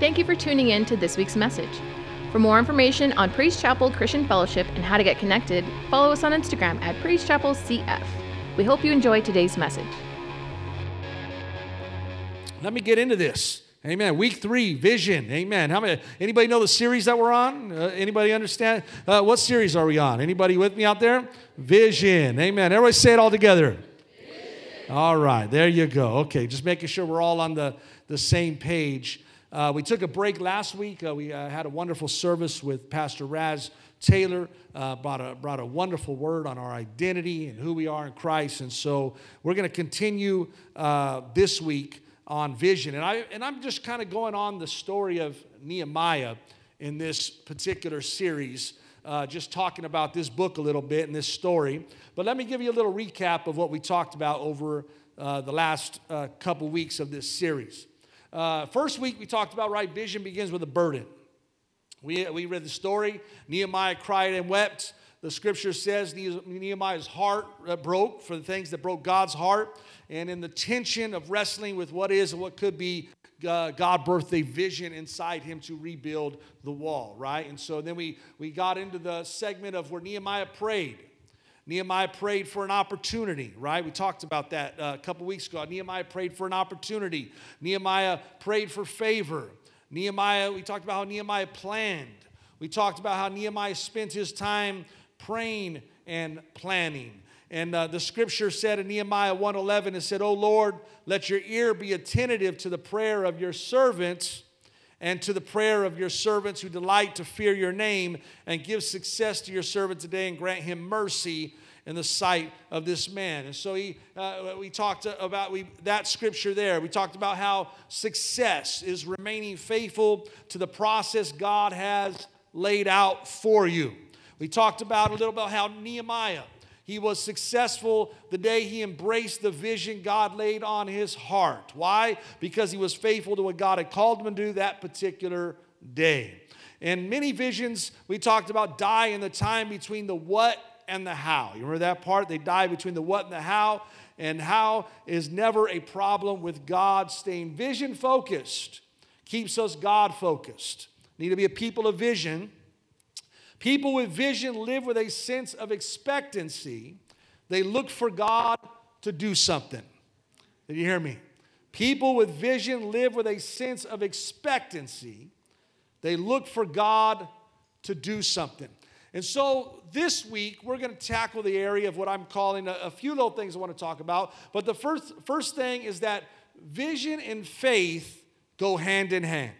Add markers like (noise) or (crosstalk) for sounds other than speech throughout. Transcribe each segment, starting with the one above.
Thank you for tuning in to this week's message. For more information on Praise Chapel Christian Fellowship and how to get connected, follow us on Instagram at Praise Chapel CF. We hope you enjoy today's message. Let me get into this. Amen. Week three, vision. Amen. How many? Anybody know the series that we're on? Uh, anybody understand? Uh, what series are we on? Anybody with me out there? Vision. Amen. Everybody say it all together. Vision. All right. There you go. Okay. Just making sure we're all on the, the same page. Uh, we took a break last week. Uh, we uh, had a wonderful service with Pastor Raz Taylor. Uh, brought, a, brought a wonderful word on our identity and who we are in Christ. And so we're going to continue this week on vision. And, I, and I'm just kind of going on the story of Nehemiah in this particular series, uh, just talking about this book a little bit and this story. But let me give you a little recap of what we talked about over uh, the last uh, couple weeks of this series. Uh, first week, we talked about right vision begins with a burden. We, we read the story. Nehemiah cried and wept. The scripture says Nehemiah's heart uh, broke for the things that broke God's heart and in the tension of wrestling with what is and what could be uh, God birthed a vision inside him to rebuild the wall, right? And so then we, we got into the segment of where Nehemiah prayed. Nehemiah prayed for an opportunity, right? We talked about that uh, a couple weeks ago. Nehemiah prayed for an opportunity. Nehemiah prayed for favor. Nehemiah, we talked about how Nehemiah planned. We talked about how Nehemiah spent his time praying and planning. And uh, the scripture said in Nehemiah 1:11, it said, "Oh Lord, let your ear be attentive to the prayer of your servants." And to the prayer of your servants who delight to fear your name, and give success to your servant today and grant him mercy in the sight of this man. And so he, uh, we talked about we, that scripture there. We talked about how success is remaining faithful to the process God has laid out for you. We talked about a little about how Nehemiah he was successful the day he embraced the vision God laid on his heart. Why? Because he was faithful to what God had called him to do that particular day. And many visions we talked about die in the time between the what and the how. You remember that part? They die between the what and the how. And how is never a problem with God staying vision focused, keeps us God focused. Need to be a people of vision People with vision live with a sense of expectancy. They look for God to do something. Did you hear me? People with vision live with a sense of expectancy. They look for God to do something. And so this week, we're going to tackle the area of what I'm calling a, a, few little things I want to talk about. But the first, first thing is that vision and faith go hand in hand.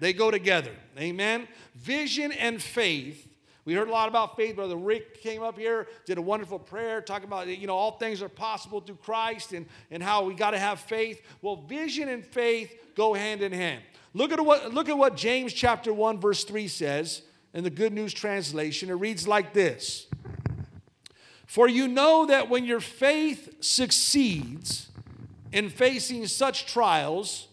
They go together. Amen. Vision and faith. We heard a lot about faith. Brother Rick came up here, did a wonderful prayer, talking about, you know, all things are possible through Christ and, and how we got to have faith. Well, vision and faith go hand in hand. Look at what, look at what James chapter 1, verse 3 says in the Good News Translation. It reads like this For you know that when your faith succeeds in facing such trials,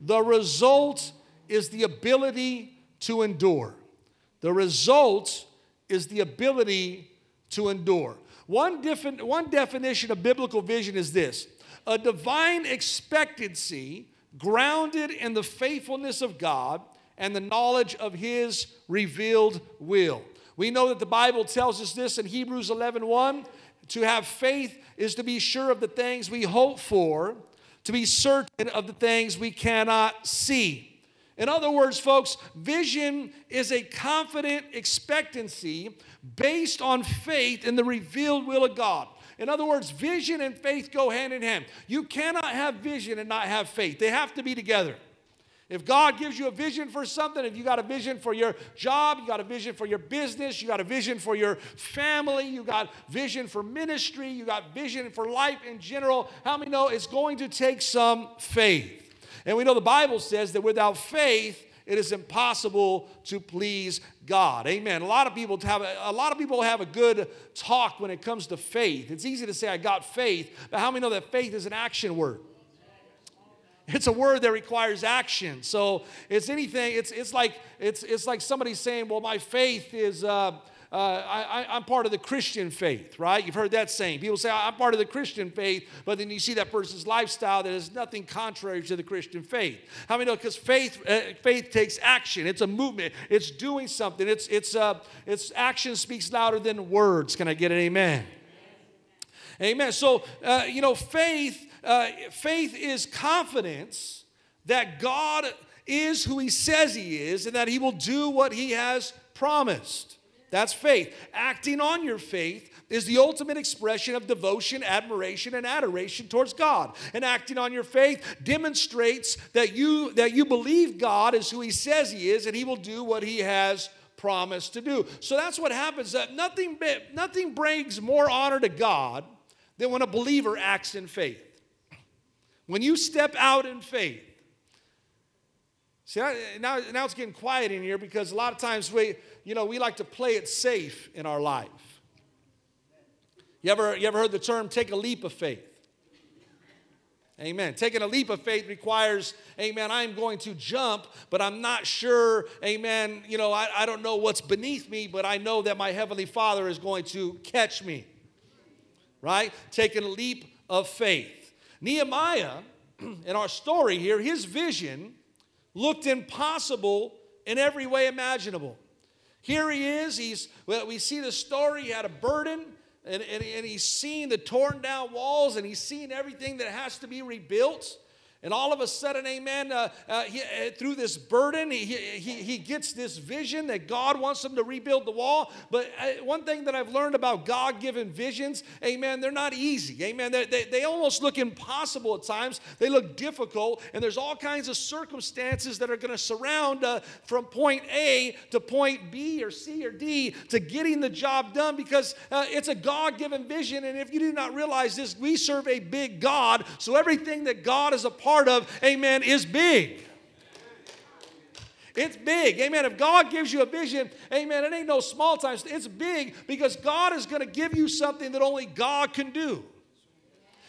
the result is the ability to endure. The result is the ability to endure. One, different, one definition of biblical vision is this a divine expectancy grounded in the faithfulness of God and the knowledge of his revealed will. We know that the Bible tells us this in Hebrews 11 1. To have faith is to be sure of the things we hope for, to be certain of the things we cannot see. In other words, folks, vision is a confident expectancy based on faith in the revealed will of God. In other words, vision and faith go hand in hand. You cannot have vision and not have faith, they have to be together. If God gives you a vision for something, if you got a vision for your job, you got a vision for your business, you got a vision for your family, you got vision for ministry, you got vision for life in general, how many know it's going to take some faith? And we know the Bible says that without faith, it is impossible to please God. Amen. A lot of people have a, lot of people have a good talk when it comes to faith. It's easy to say I got faith, but how many know that faith is an action word? It's a word that requires action. So it's anything. It's it's like it's it's like somebody saying, "Well, my faith is." Uh, uh, I, am part of the Christian faith, right? You've heard that saying. People say, I'm part of the Christian faith, but then you see that person's lifestyle that is nothing contrary to the Christian faith. How many know? Because faith, uh, faith takes action. It's a movement. It's doing something. It's, it's, uh, it's action speaks louder than words. Can I get an amen? Amen. So, uh, you know, faith, uh, faith is confidence that God is who he says he is and that he will do what he has promised. That's faith. Acting on your faith is the ultimate expression of devotion, admiration, and adoration towards God. And acting on your faith demonstrates that you that you believe God is who he says he is and he will do what he has promised to do. So that's what happens that nothing nothing brings more honor to God than when a believer acts in faith. When you step out in faith, See, now, now it's getting quiet in here because a lot of times we, you know, we like to play it safe in our life. You ever, you ever heard the term take a leap of faith? Amen. Taking a leap of faith requires, amen, I'm going to jump, but I'm not sure, amen, you know, I, I don't know what's beneath me, but I know that my Heavenly Father is going to catch me. Right? Taking a leap of faith. Nehemiah, (clears throat) in our story here, his vision looked impossible in every way imaginable. Here he is. He's, we see the story. He had a burden, and, and, and he's seen the torn down walls, and he's seen everything that has to be rebuilt. And all of a sudden, amen, uh, uh, he, uh, through this burden, he, he, he gets this vision that God wants him to rebuild the wall. But uh, one thing that I've learned about God given visions, amen, they're not easy. Amen. They, they, they almost look impossible at times, they look difficult. And there's all kinds of circumstances that are going to surround uh, from point A to point B or C or D to getting the job done because uh, it's a God given vision. And if you do not realize this, we serve a big God. So everything that God is a part part of, amen, is big. It's big. Amen. If God gives you a vision, amen, it ain't no small time. It's big because God is going to give you something that only God can do.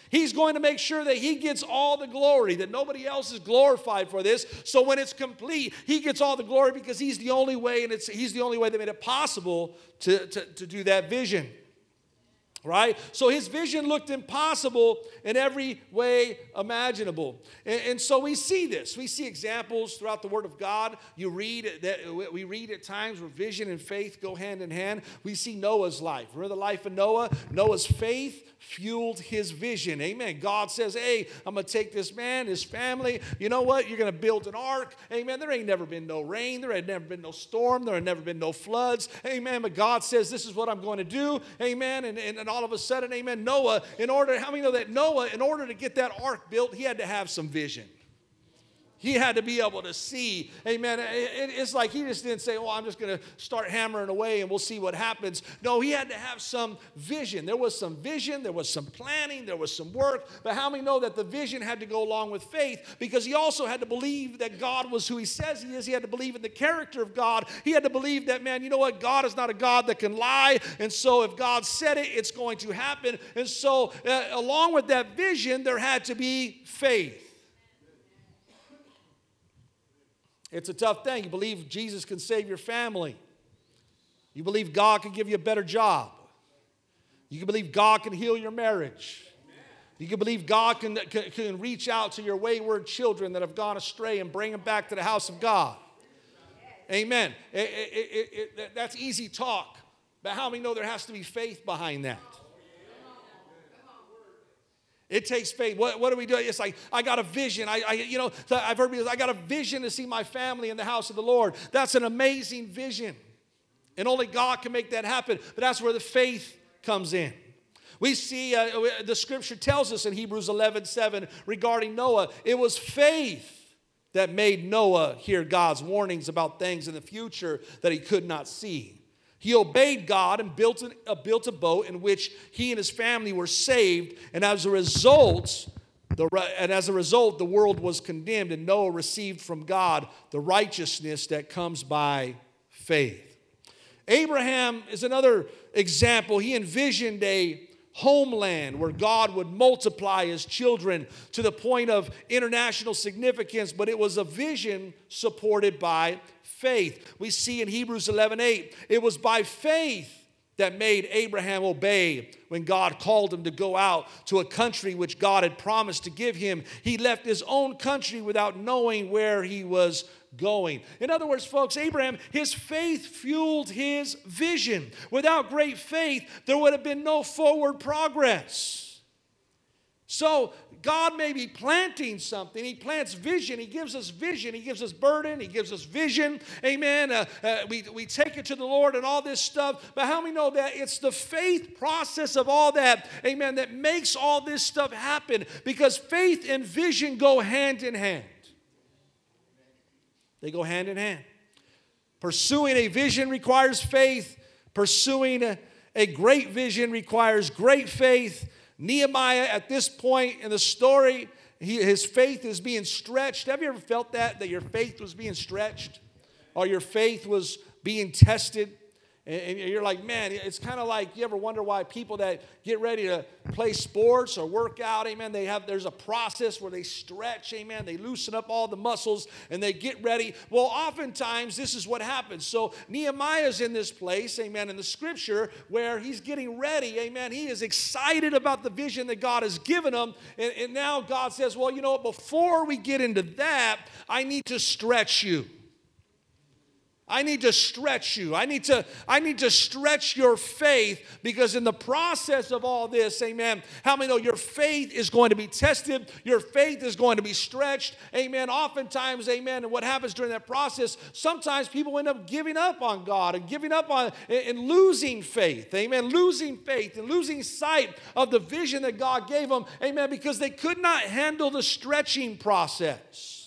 He's going to make sure that he gets all the glory, that nobody else is glorified for this. So when it's complete, he gets all the glory because he's the only way, and it's, he's the only way that made it possible to, to, to do that vision right? So his vision looked impossible in every way imaginable. And, and, so we see this. We see examples throughout the Word of God. You read that we read at times where vision and faith go hand in hand. We see Noah's life. Remember the life of Noah? Noah's faith fueled his vision. Amen. God says, Hey, I'm to take this man, his family. You know what? You're to build an ark. Amen. There ain't never been no rain. There had never been no storm. There had never been no floods. Amen. But God says, This is what I'm going to do. Amen. And, and, and all of a sudden, amen, Noah, in order, how many know that Noah, in order to get that ark built, he had to have some vision. He had to be able to see. Amen. It's like he just didn't say, "Well, I'm just going to start hammering away and we'll see what happens." No, he had to have some vision. There was some vision, there was some planning, there was some work. But how many know that the vision had to go along with faith because he also had to believe that God was who he says he is. He had to believe in the character of God. He had to believe that, man, you know what? God is not a God that can lie. And so if God said it, it's going to happen. And so, uh, along with that vision, there had to be faith. It's a tough thing. You believe Jesus can save your family. You believe God can give you a better job. You can believe God can heal your marriage. You can believe God can, can, can, reach out to your wayward children that have gone astray and bring them back to the house of God. Amen. It, it, it, that's easy talk, but how many know there has to be faith behind that? It takes faith. What, what do we do? It's like, I got a vision. I, I you know, I've heard people, I got a vision to see my family in the house of the Lord. That's an amazing vision. And only God can make that happen. But that's where the faith comes in. We see uh, the scripture tells us in Hebrews 11 7 regarding Noah, it was faith that made Noah hear God's warnings about things in the future that he could not see. He obeyed God and built, an, uh, built a boat in which he and his family were saved. And as a result, the, and as a result, the world was condemned, and Noah received from God the righteousness that comes by faith. Abraham is another example. He envisioned a homeland where God would multiply his children to the point of international significance, but it was a vision supported by faith. We see in Hebrews 11 8, it was by faith that made Abraham obey when God called him to go out to a country which God had promised to give him. He left his own country without knowing where he was going. In other words, folks, Abraham, his faith fueled his vision. Without great faith, there would have been no forward progress. So, God may be planting something. He plants vision. He gives us vision. He gives us burden. He gives us vision. Amen. Uh, uh, we, we take it to the Lord and all this stuff. But how many know that it's the faith process of all that, amen, that makes all this stuff happen? Because faith and vision go hand in hand. They go hand in hand. Pursuing a vision requires faith, pursuing a, a great vision requires great faith. Nehemiah, at this point in the story, he, his faith is being stretched. Have you ever felt that? That your faith was being stretched? Or your faith was being tested? And, you're like, man, it's kind of like you ever wonder why people that get ready to play sports or work out, amen, they have there's a process where they stretch, amen, they loosen up all the muscles and they get ready. Well, oftentimes this is what happens. So Nehemiah's in this place, amen, in the scripture where he's getting ready, amen. He is excited about the vision that God has given him. And, and now God says, well, you know before we get into that, I need to stretch you. I need to stretch you. I need to, I need to stretch your faith because in the process of all this, amen, how many know your faith is going to be tested? Your faith is going to be stretched. Amen. Oftentimes, amen. And what happens during that process, sometimes people end up giving up on God and giving up on and losing faith. Amen. Losing faith and losing sight of the vision that God gave them. Amen. Because they could not handle the stretching process.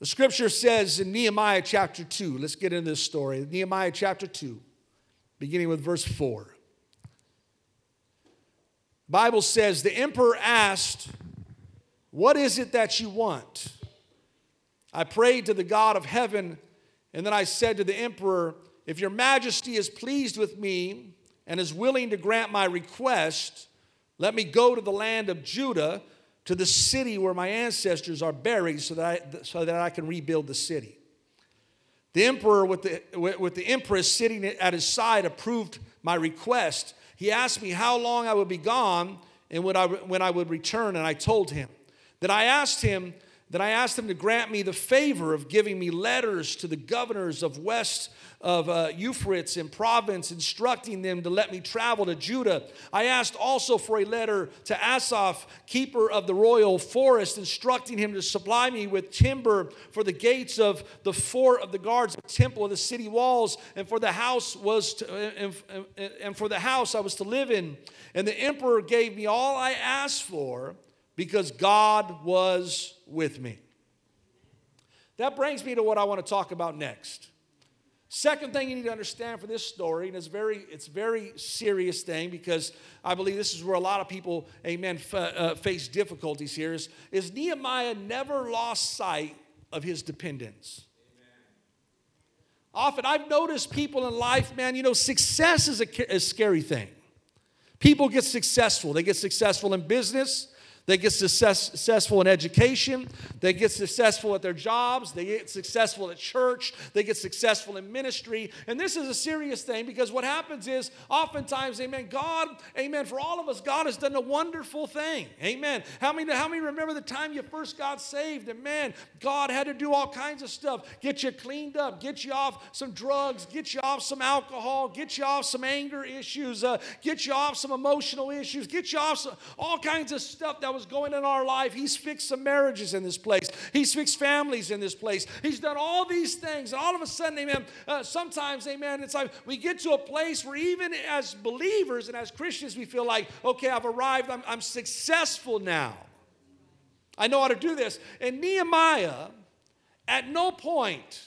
The scripture says in Nehemiah chapter 2, let's get into this story. Nehemiah chapter 2, beginning with verse 4. Bible says the emperor asked, "What is it that you want?" I prayed to the God of heaven, and then I said to the emperor, "If your majesty is pleased with me and is willing to grant my request, let me go to the land of Judah." To the city where my ancestors are buried so that I, so that I can rebuild the city. The emperor, with the, with the empress sitting at his side, approved my request. He asked me how long I would be gone and when I, when I would return, and I told him. Then I asked him, then I asked him to grant me the favor of giving me letters to the governors of West of uh, Euphrates and province, instructing them to let me travel to Judah. I asked also for a letter to Asaph, keeper of the royal forest, instructing him to supply me with timber for the gates of the fort of the guards the temple of the city walls, and for the house was to, and, and, and for the house I was to live in. And the emperor gave me all I asked for because God was with me. That brings me to what I want to talk about next. Second thing you need to understand for this story, and it's very, it's very serious thing because I believe this is where a lot of people, amen, f- uh, face difficulties here, is, is Nehemiah never lost sight of his dependence. Often I've noticed people in life, man, you know, success is a, a scary thing. People get successful. They get successful in business, they get success, successful in education. They get successful at their jobs. They get successful at church. They get successful in ministry. And this is a serious thing because what happens is oftentimes, amen, God, amen, for all of us, God has done a wonderful thing. Amen. How many, how many remember the time you first got saved? And man, God had to do all kinds of stuff. Get you cleaned up, get you off some drugs, get you off some alcohol, get you off some anger issues, uh, get you off some emotional issues, get you off some, all kinds of stuff that was going in our life. He's fixed some marriages in this place. He's fixed families in this place. He's done all these things. And all of a sudden, amen, uh, sometimes, amen, it's like we get to a place where even as believers and as Christians, we feel like, okay, I've arrived, I'm, I'm successful now. I know how to do this. And Nehemiah, at no point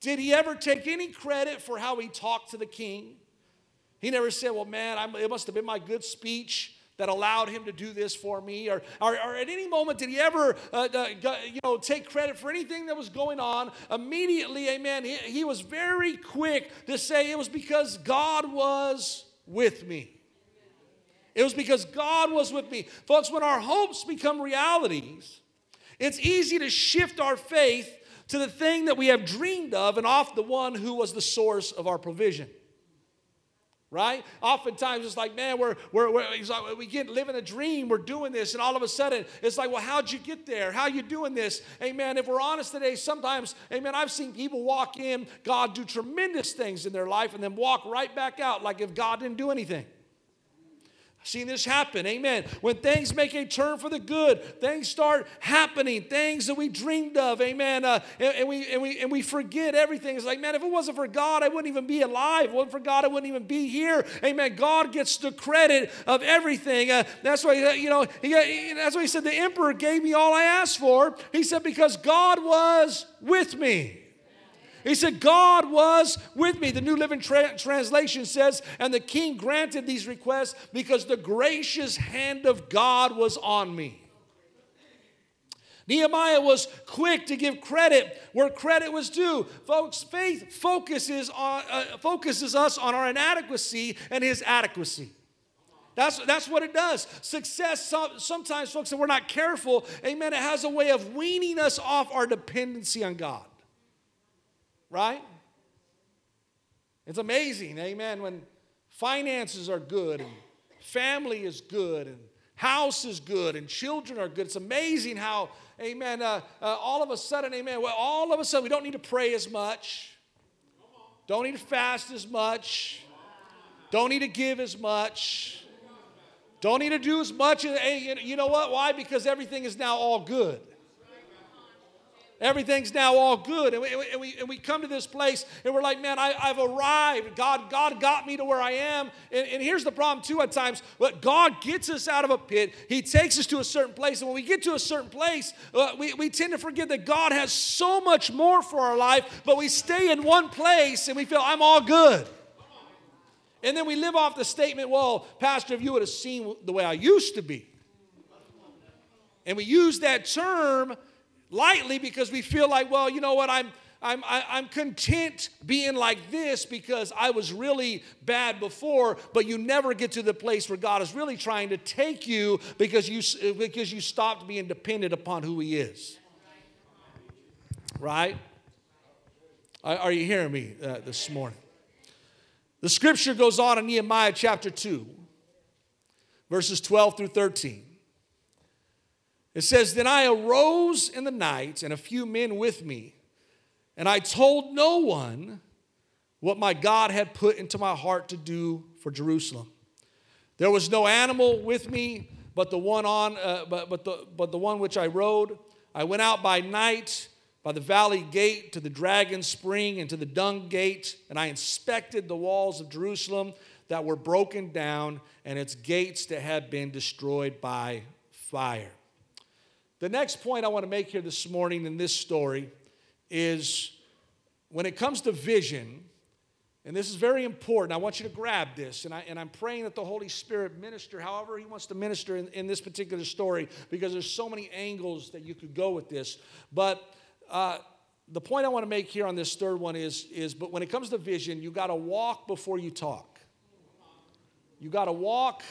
did he ever take any credit for how he talked to the king. He never said, Well, man, I'm, it must have been my good speech that allowed him to do this for me? Or, or, or at any moment did he ever, uh, uh, you know, take credit for anything that was going on? Immediately, amen, he, he was very quick to say it was because God was with me. It was because God was with me. Folks, when our hopes become realities, it's easy to shift our faith to the thing that we have dreamed of and off the one who was the source of our provision. Right? Oftentimes it's like, man, we're, we're, we're like, we get living a dream, we're doing this, and all of a sudden it's like, well, how'd you get there? How you doing this? Amen. If we're honest today, sometimes, amen, I've seen people walk in, God do tremendous things in their life, and then walk right back out like if God didn't do anything. Seen this happen, amen. When things make a turn for the good, things start happening, things that we dreamed of, amen. Uh, and, and, we, and, we, and we forget everything. It's like, man, if it wasn't for God, I wouldn't even be alive. If it wasn't for God, I wouldn't even be here, amen. God gets the credit of everything. Uh, that's why, uh, you know, he, he, that's why he said, the emperor gave me all I asked for. He said, because God was with me. He said, God was with me. The New Living Tra- Translation says, and the king granted these requests because the gracious hand of God was on me. Nehemiah was quick to give credit where credit was due. Folks, faith focuses, on, uh, focuses us on our inadequacy and his adequacy. That's, that's what it does. Success, sometimes, folks, if we're not careful, amen, it has a way of weaning us off our dependency on God right? It's amazing, amen, when finances are good and family is good and house is good and children are good. It's amazing how, amen, uh, uh, all of a sudden, amen, well, all of a sudden we don't need to pray as much, don't need to fast as much, don't need to give as much. Don't need to do as much. You know what? Why? Because everything is now all good. Everything's now all good. And we, and we, and we come to this place and we're like, man, I, have arrived. God, God got me to where I am. And, and here's the problem, too, at times. But God gets us out of a pit, He takes us to a certain place. And when we get to a certain place, uh, we, we tend to forget that God has so much more for our life, but we stay in one place and we feel, I'm all good. And then we live off the statement, well, Pastor, if you would have seen the way I used to be. And we use that term lightly because we feel like, well, you know what, I'm, I'm, I, am content being like this because I was really bad before, but you never get to the place where God is really trying to take you because you, because you stopped being dependent upon who He is. Right? Are you hearing me uh, this morning? The scripture goes on in Nehemiah chapter 2, verses 12 through 13. It says, Then I arose in the night, and a few men with me, and I told no one what my God had put into my heart to do for Jerusalem. There was no animal with me, but the one on, uh, but, but, the, but the one which I rode. I went out by night by the valley gate to the dragon spring and to the dung gate, and I inspected the walls of Jerusalem that were broken down and its gates that had been destroyed by fire. The next point I want to make here this morning in this story is when it comes to vision, and this is very important, I want you to grab this, and, I, and I'm praying that the Holy Spirit minister however He wants to minister in, in this particular story, because there's so many angles that you could go with this. But uh, the point I want to make here on this third one is, is but when it comes to vision, you got to walk before you talk. You got to walk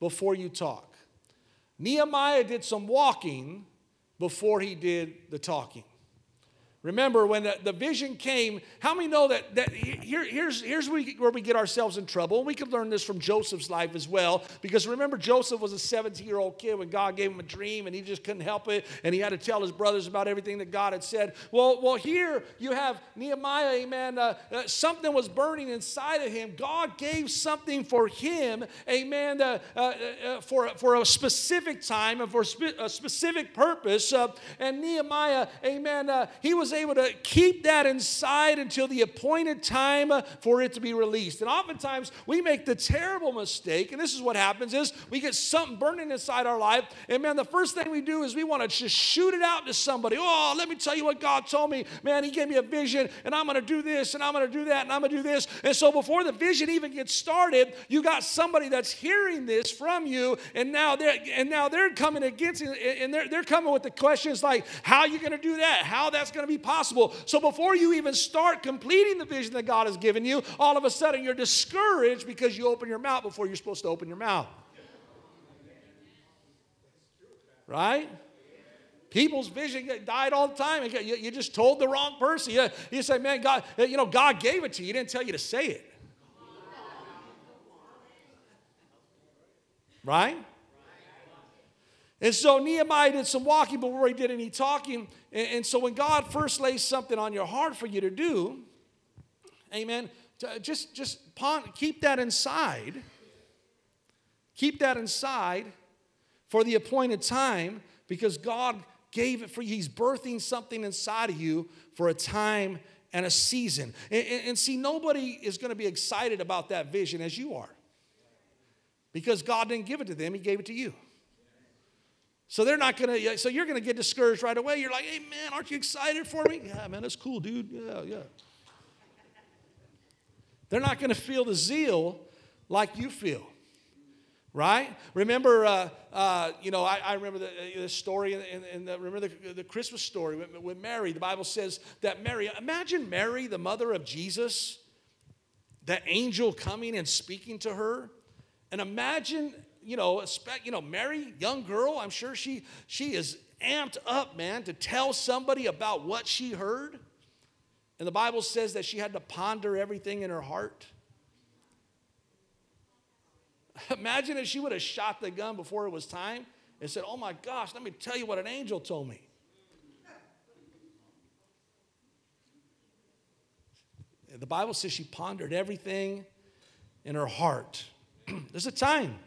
before you talk. Nehemiah did some walking before he did the talking. Remember, when the, the vision came, how many know that, that here, here's, here's where we get ourselves in trouble? And we could learn this from Joseph's life as well. Because remember, Joseph was a 17 year old kid when God gave him a dream and he just couldn't help it. And he had to tell his brothers about everything that God had said. Well, well here you have Nehemiah, amen. Uh, uh, something was burning inside of him. God gave something for him, amen, uh, uh, uh for, for a specific time and for a specific purpose. Uh, and Nehemiah, amen, he was was able to keep that inside until the appointed time for it to be released. And oftentimes we make the terrible mistake, and this is what happens is we get something burning inside our life, and man, the first thing we do is we want to just shoot it out to somebody. Oh, let me tell you what God told me. Man, He gave me a vision, and I'm going to do this, and I'm going to do that, and I'm going to do this. And so before the vision even gets started, you got somebody that's hearing this from you, and now they're and now they're coming against it, and they're, they're coming with the questions like, how are you going to do that? How that's going to possible? So before you even start completing the vision that God has given you, all of a sudden you're discouraged because you open your mouth before you're supposed to open your mouth. Right? People's vision died all the time. You, just told the wrong person. You, you say, man, God, eh, you know, God gave it to you. He didn't tell you to say it. Right? And so Nehemiah did some walking before he did any talking. And, and so when God first lays something on your heart for you to do, amen, just, just keep that inside. Keep that inside for the appointed time because God gave it for you. He's birthing something inside of you for a time and a season. And, and, and see, nobody is going to be excited about that vision as you are because God didn't give it to them, He gave it to you. So they're not gonna, so you're gonna get discouraged right away. You're like, hey man, aren't you excited for me? Yeah, man, that's cool, dude. Yeah, yeah. They're not gonna feel the zeal like you feel. Right? Remember, uh, uh, you know, I, I remember the, uh, the story, and, remember the, the Christmas story with, with Mary. The Bible says that Mary, imagine Mary, the mother of Jesus, that angel coming and speaking to her. And imagine you know, expect, you know, Mary, young girl, I'm sure she she is amped up, man, to tell somebody about what she heard. And the Bible says that she had to ponder everything in her heart. (laughs) Imagine if she would have shot the gun before it was time and said, Oh my gosh, let me tell you what an angel told me. The Bible says she pondered everything in her heart. (clears throat) There's a time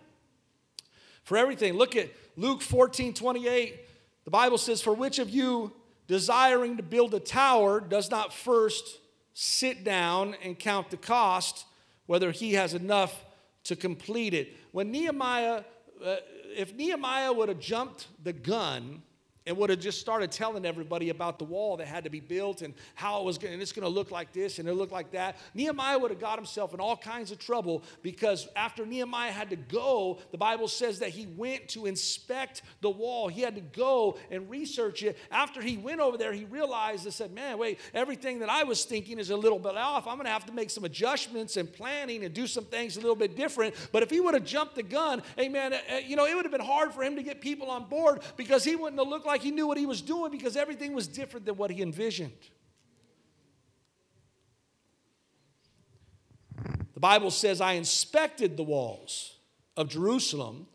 for everything. Look at Luke 14 28. The Bible says, For which of you desiring to build a tower does not first sit down and count the cost, whether he has enough to complete it? When Nehemiah, uh, if Nehemiah would have jumped the gun, and would have just started telling everybody about the wall that had to be built and how it was going and it's going to look like this and it looked like that. Nehemiah would have got himself in all kinds of trouble because after nehemiah had to go the bible says that he went to inspect the wall. He had to go and research it. After he went over there he realized and said man wait everything that i was thinking is a little bit off. I'm going to have to make some adjustments and planning and do some things a little bit different. But if he would have jumped the gun amen eh, you know it would have been hard for him to get people on board because he wouldn't have looked like he knew what he was doing because everything was different than what he envisioned. The Bible says, I inspected the walls of Jerusalem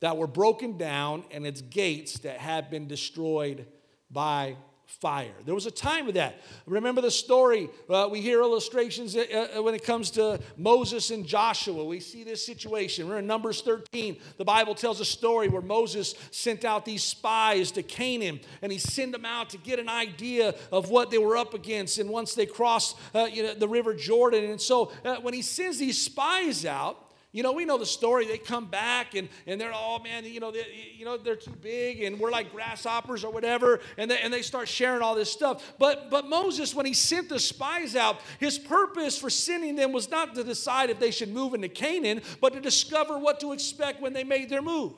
that were broken down and its gates that had been destroyed by fire. There was a time of that. Remember the story. Uh, we hear illustrations uh, uh, when it comes to Moses and Joshua. We see this situation. We're in Numbers 13. The Bible tells a story where Moses sent out these spies to Canaan, and he sent them out to get an idea of what they were up against. And once they crossed uh, you know, the River Jordan, and so uh, when he sends these spies out, you know, we know the story. They come back and, and they're all, oh, man, you know, they, you know, they're too big and we're like grasshoppers or whatever. And they, and they start sharing all this stuff. But, but Moses, when he sent the spies out, his purpose for sending them was not to decide if they should move into Canaan, but to discover what to expect when they made their move.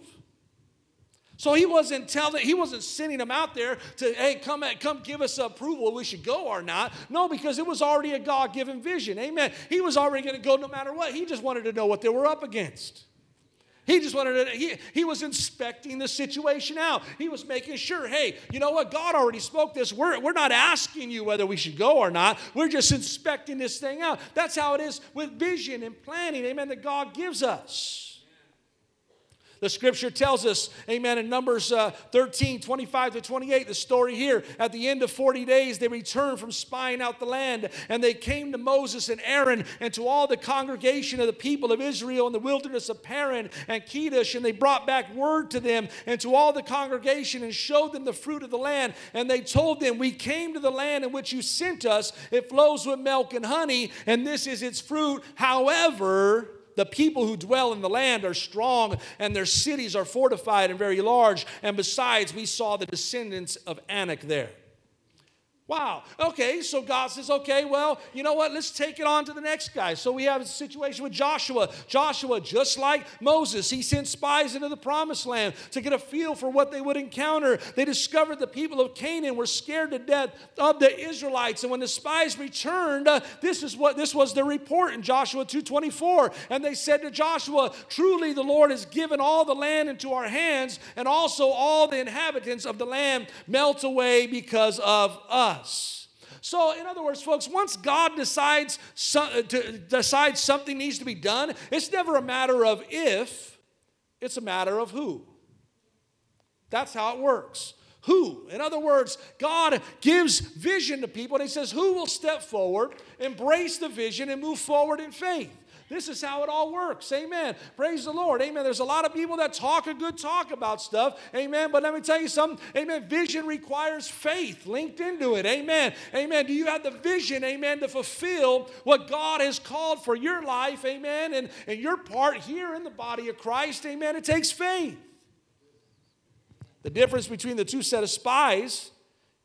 So he wasn't telling, he wasn't sending them out there to, hey, come at, come give us approval we should go or not. No, because it was already a God-given vision. Amen. He was already going to go no matter what. He just wanted to know what they were up against. He just wanted to, he, he was inspecting the situation out. He was making sure, hey, you know what? God already spoke this. We're, we're not asking you whether we should go or not. We're just inspecting this thing out. That's how it is with vision and planning, amen, that God gives us. The scripture tells us, amen, in Numbers uh, 13, 25 to 28, the story here. At the end of 40 days, they returned from spying out the land, and they came to Moses and Aaron and to all the congregation of the people of Israel in the wilderness of Paran and Kadesh, and they brought back word to them and to all the congregation and showed them the fruit of the land. And they told them, We came to the land in which you sent us. It flows with milk and honey, and this is its fruit. However, the people who dwell in the land are strong, and their cities are fortified and very large. And besides, we saw the descendants of Anak there. Wow. Okay, so God says, okay, well, you know what? Let's take it on to the next guy. So we have a situation with Joshua. Joshua, just like Moses, he sent spies into the promised land to get a feel for what they would encounter. They discovered the people of Canaan were scared to death of the Israelites. And when the spies returned, uh, this is what this was the report in Joshua 2:24. And they said to Joshua, Truly the Lord has given all the land into our hands, and also all the inhabitants of the land melt away because of us us. So, in other words, folks, once God decides, so, uh, to, decides something needs to be done, it's never a matter of if, it's a matter of who. That's how it works. Who? In other words, God gives vision to people and He says, Who will step forward, embrace the vision, and move forward in faith? This is how it all works. Amen. Praise the Lord. Amen. There's a lot of people that talk a good talk about stuff. Amen. But let me tell you something. Amen. Vision requires faith linked into it. Amen. Amen. Do you have the vision, amen, to fulfill what God has called for your life? Amen. And, and your part here in the body of Christ. Amen. It takes faith. The difference between the two set of spies,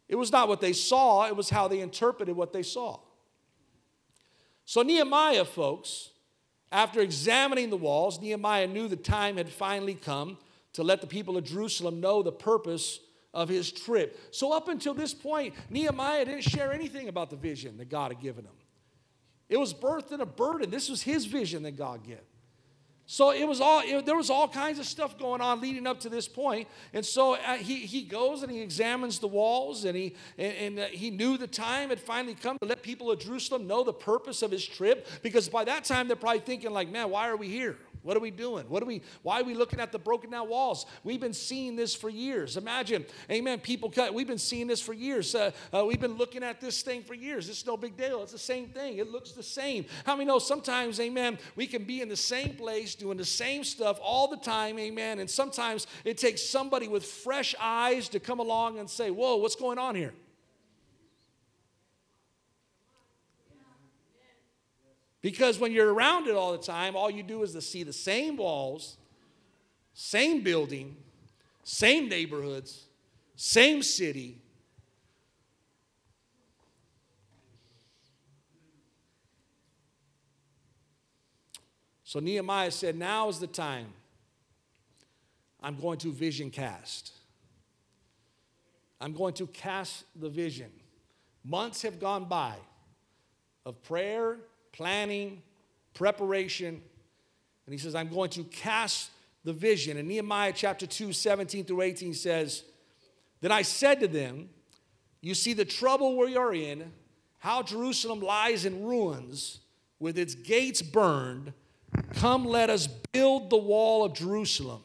it was not what they saw, it was how they interpreted what they saw. So, Nehemiah, folks, after examining the walls, Nehemiah knew the time had finally come to let the people of Jerusalem know the purpose of his trip. So, up until this point, Nehemiah didn't share anything about the vision that God had given him. It was birthed in a burden. This was his vision that God gave. So it was all it, there was all kinds of stuff going on leading up to this point, and so uh, he he goes and he examines the walls, and he and, and uh, he knew the time had finally come to let people of Jerusalem know the purpose of his trip, because by that time they're probably thinking like, man, why are we here? What are we doing? What are we, why are we looking at the broken down walls? We've been seeing this for years. Imagine, amen, people cut, we've been seeing this for years. Uh, uh, we've been looking at this thing for years. It's no big deal. It's the same thing. It looks the same. How many know sometimes, amen, we can be in the same place doing the same stuff all the time, amen, and sometimes it takes somebody with fresh eyes to come along and say, whoa, what's going on here? Because when you're around it all the time, all you do is to see the same walls, same building, same neighborhoods, same city. So Nehemiah said, Now is the time. I'm going to vision cast. I'm going to cast the vision. Months have gone by of prayer planning, preparation. And he says, I'm going to cast the vision. And Nehemiah chapter 2, 17 through 18 says, Then I said to them, You see the trouble we are in, how Jerusalem lies in ruins, with its gates burned. Come, let us build the wall of Jerusalem,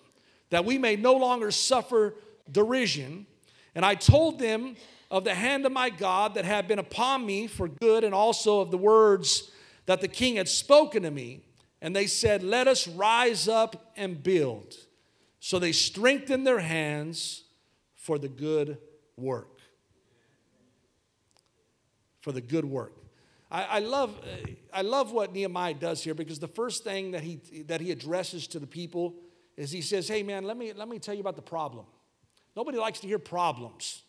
that we may no longer suffer derision. And I told them of the hand of my God that had been upon me for good, and also of the words that the king had spoken to me, and they said, Let us rise up and build. So they strengthened their hands for the good work. For the good work. I, I, love, uh, I love what Nehemiah does here because the first thing that he, that he addresses to the people is he says, Hey, man, let me, let me tell you about the problem. Nobody likes to hear problems,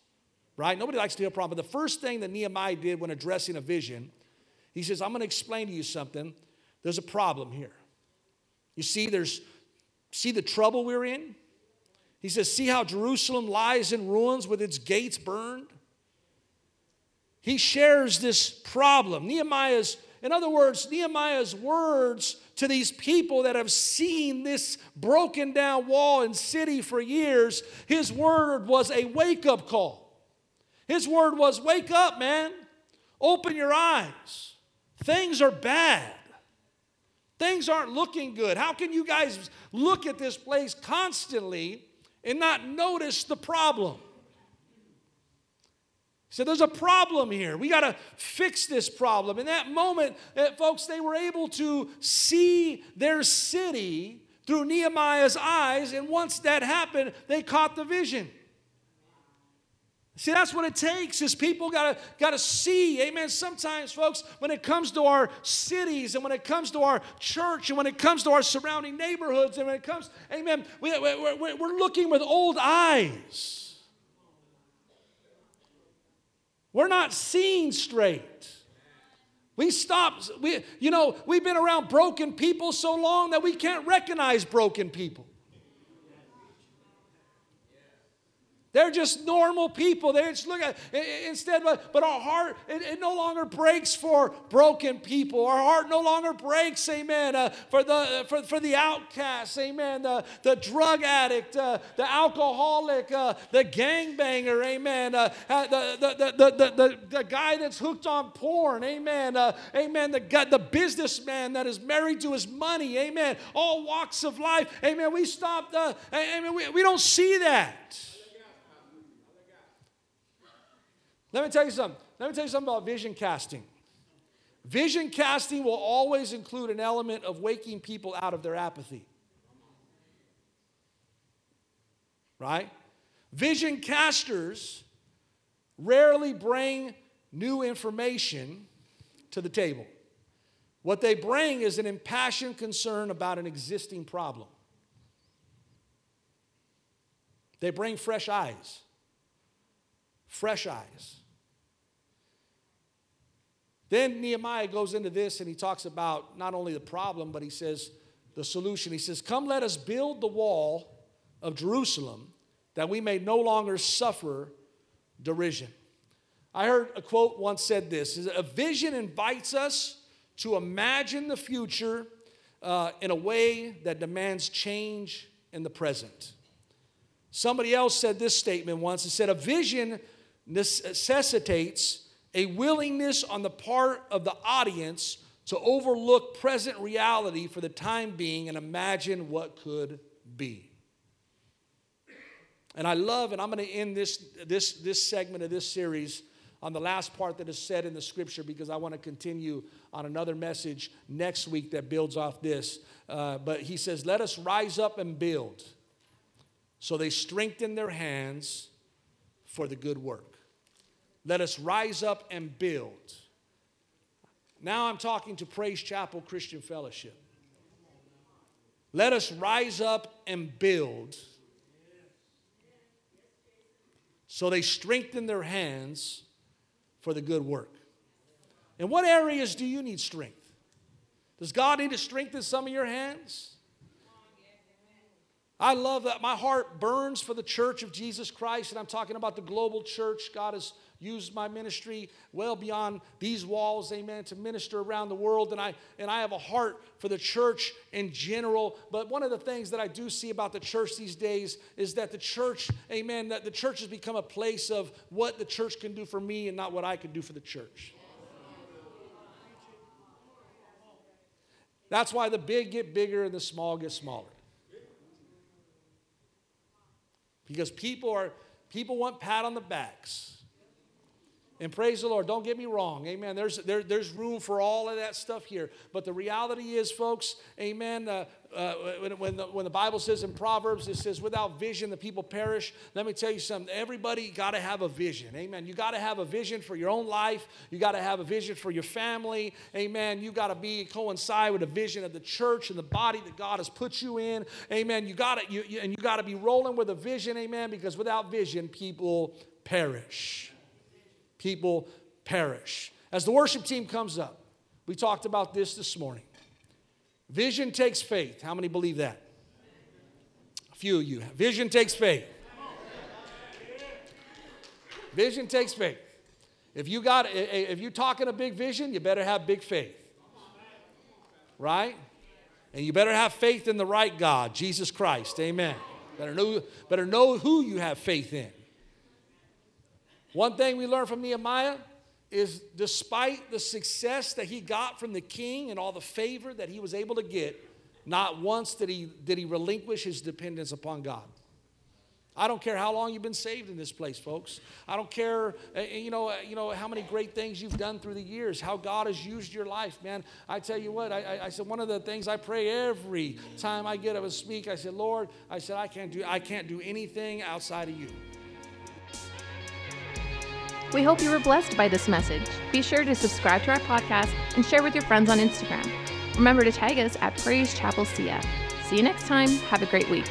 right? Nobody likes to hear problems. But the first thing that Nehemiah did when addressing a vision he says, I'm going to explain to you something. There's a problem here. You see, there's see the trouble we're in? He says, See how Jerusalem lies in ruins with its gates burned? He shares this problem. Nehemiah's, in other words, Nehemiah's words to these people that have seen this broken down wall and city for years, his word was a wake up call. His word was, Wake up, man. Open your eyes. Things are bad. Things aren't looking good. How can you guys look at this place constantly and not notice the problem? So there's a problem here. We got to fix this problem. In that moment, uh, folks, they were able to see their city through Nehemiah's eyes, and once that happened, they caught the vision. See, that's what it takes is people gotta gotta see. Amen. Sometimes, folks, when it comes to our cities and when it comes to our church and when it comes to our surrounding neighborhoods and when it comes, amen, we, we, we, we're looking with old eyes. We're not seeing straight. We stop, we, you know, we've been around broken people so long that we can't recognize broken people. They're just normal people. They just look at instead, but, but our heart it, it, no longer breaks for broken people. Our heart no longer breaks, amen, uh, for the for, for the outcast, amen, the, the drug addict, uh, the alcoholic, uh, the gangbanger, amen, uh, uh, the, the, the, the, the, the, guy that's hooked on porn, amen, uh, amen, the, the businessman that is married to his money, amen, all walks of life, amen. We stopped, amen, we, we don't see that. Let me tell you something. Let me tell you something about vision casting. Vision casting will always include an element of waking people out of their apathy. Right? Vision casters rarely bring new information to the table. What they bring is an impassioned concern about an existing problem. They bring fresh eyes. Fresh eyes. Then Nehemiah goes into this and he talks about not only the problem, but he says the solution. He says, Come, let us build the wall of Jerusalem that we may no longer suffer derision. I heard a quote once said this A vision invites us to imagine the future uh, in a way that demands change in the present. Somebody else said this statement once. It said, A vision necessitates a willingness on the part of the audience to overlook present reality for the time being and imagine what could be. And I love, and I'm going to end this, this, this segment of this series on the last part that is said in the scripture because I want to continue on another message next week that builds off this. Uh, but he says, Let us rise up and build. So they strengthen their hands for the good work. Let us rise up and build. Now I'm talking to Praise Chapel Christian Fellowship. Let us rise up and build. So they strengthen their hands for the good work. In what areas do you need strength? Does God need to strengthen some of your hands? I love that. My heart burns for the church of Jesus Christ, and I'm talking about the global church. God is used my ministry well beyond these walls, amen, to minister around the world. And I, and I have a heart for the church in general. But one of the things that I do see about the church these days is that the church, amen, that the church has become a place of what the church can do for me and not what I can do for the church. That's why the big get bigger and the small get smaller. Because people are people want pat on the backs. And praise the Lord. Don't get me wrong. Amen. There's, there, there's room for all of that stuff here. But the reality is, folks, amen. Uh, uh, when, when, the, when the Bible says in Proverbs, it says, without vision, the people perish. Let me tell you something. Everybody got to have a vision. Amen. You got to have a vision for your own life. You got to have a vision for your family. Amen. You got to be coincide with a vision of the church and the body that God has put you in. Amen. You got to, you, you, and you got to be rolling with a vision. Amen. Because without vision, people perish people perish. As the worship team comes up, we talked about this this morning. Vision takes faith. How many believe that? A few of you. Vision takes faith. Vision takes faith. If you got if you're talking a big vision, you better have big faith. Right? And you better have faith in the right God, Jesus Christ. Amen. Better know, better know who you have faith in. One thing we learned from Nehemiah is despite the success that he got from the king and all the favor that he was able to get, not once did he, did he relinquish his dependence upon God. I don't care how long you've been saved in this place, folks. I don't care, uh, you know, uh, you know how many great things you've done through the years, how God has used your life, man. I tell you what, I, I, I said one of the things I pray every time I get up and speak. I said, Lord, I said I can't do, I can't do anything outside of you. We hope you were blessed by this message. Be sure to subscribe to our podcast and share with your friends on Instagram. Remember to tag us at Praise Chapel CF. See you next time. Have a great week.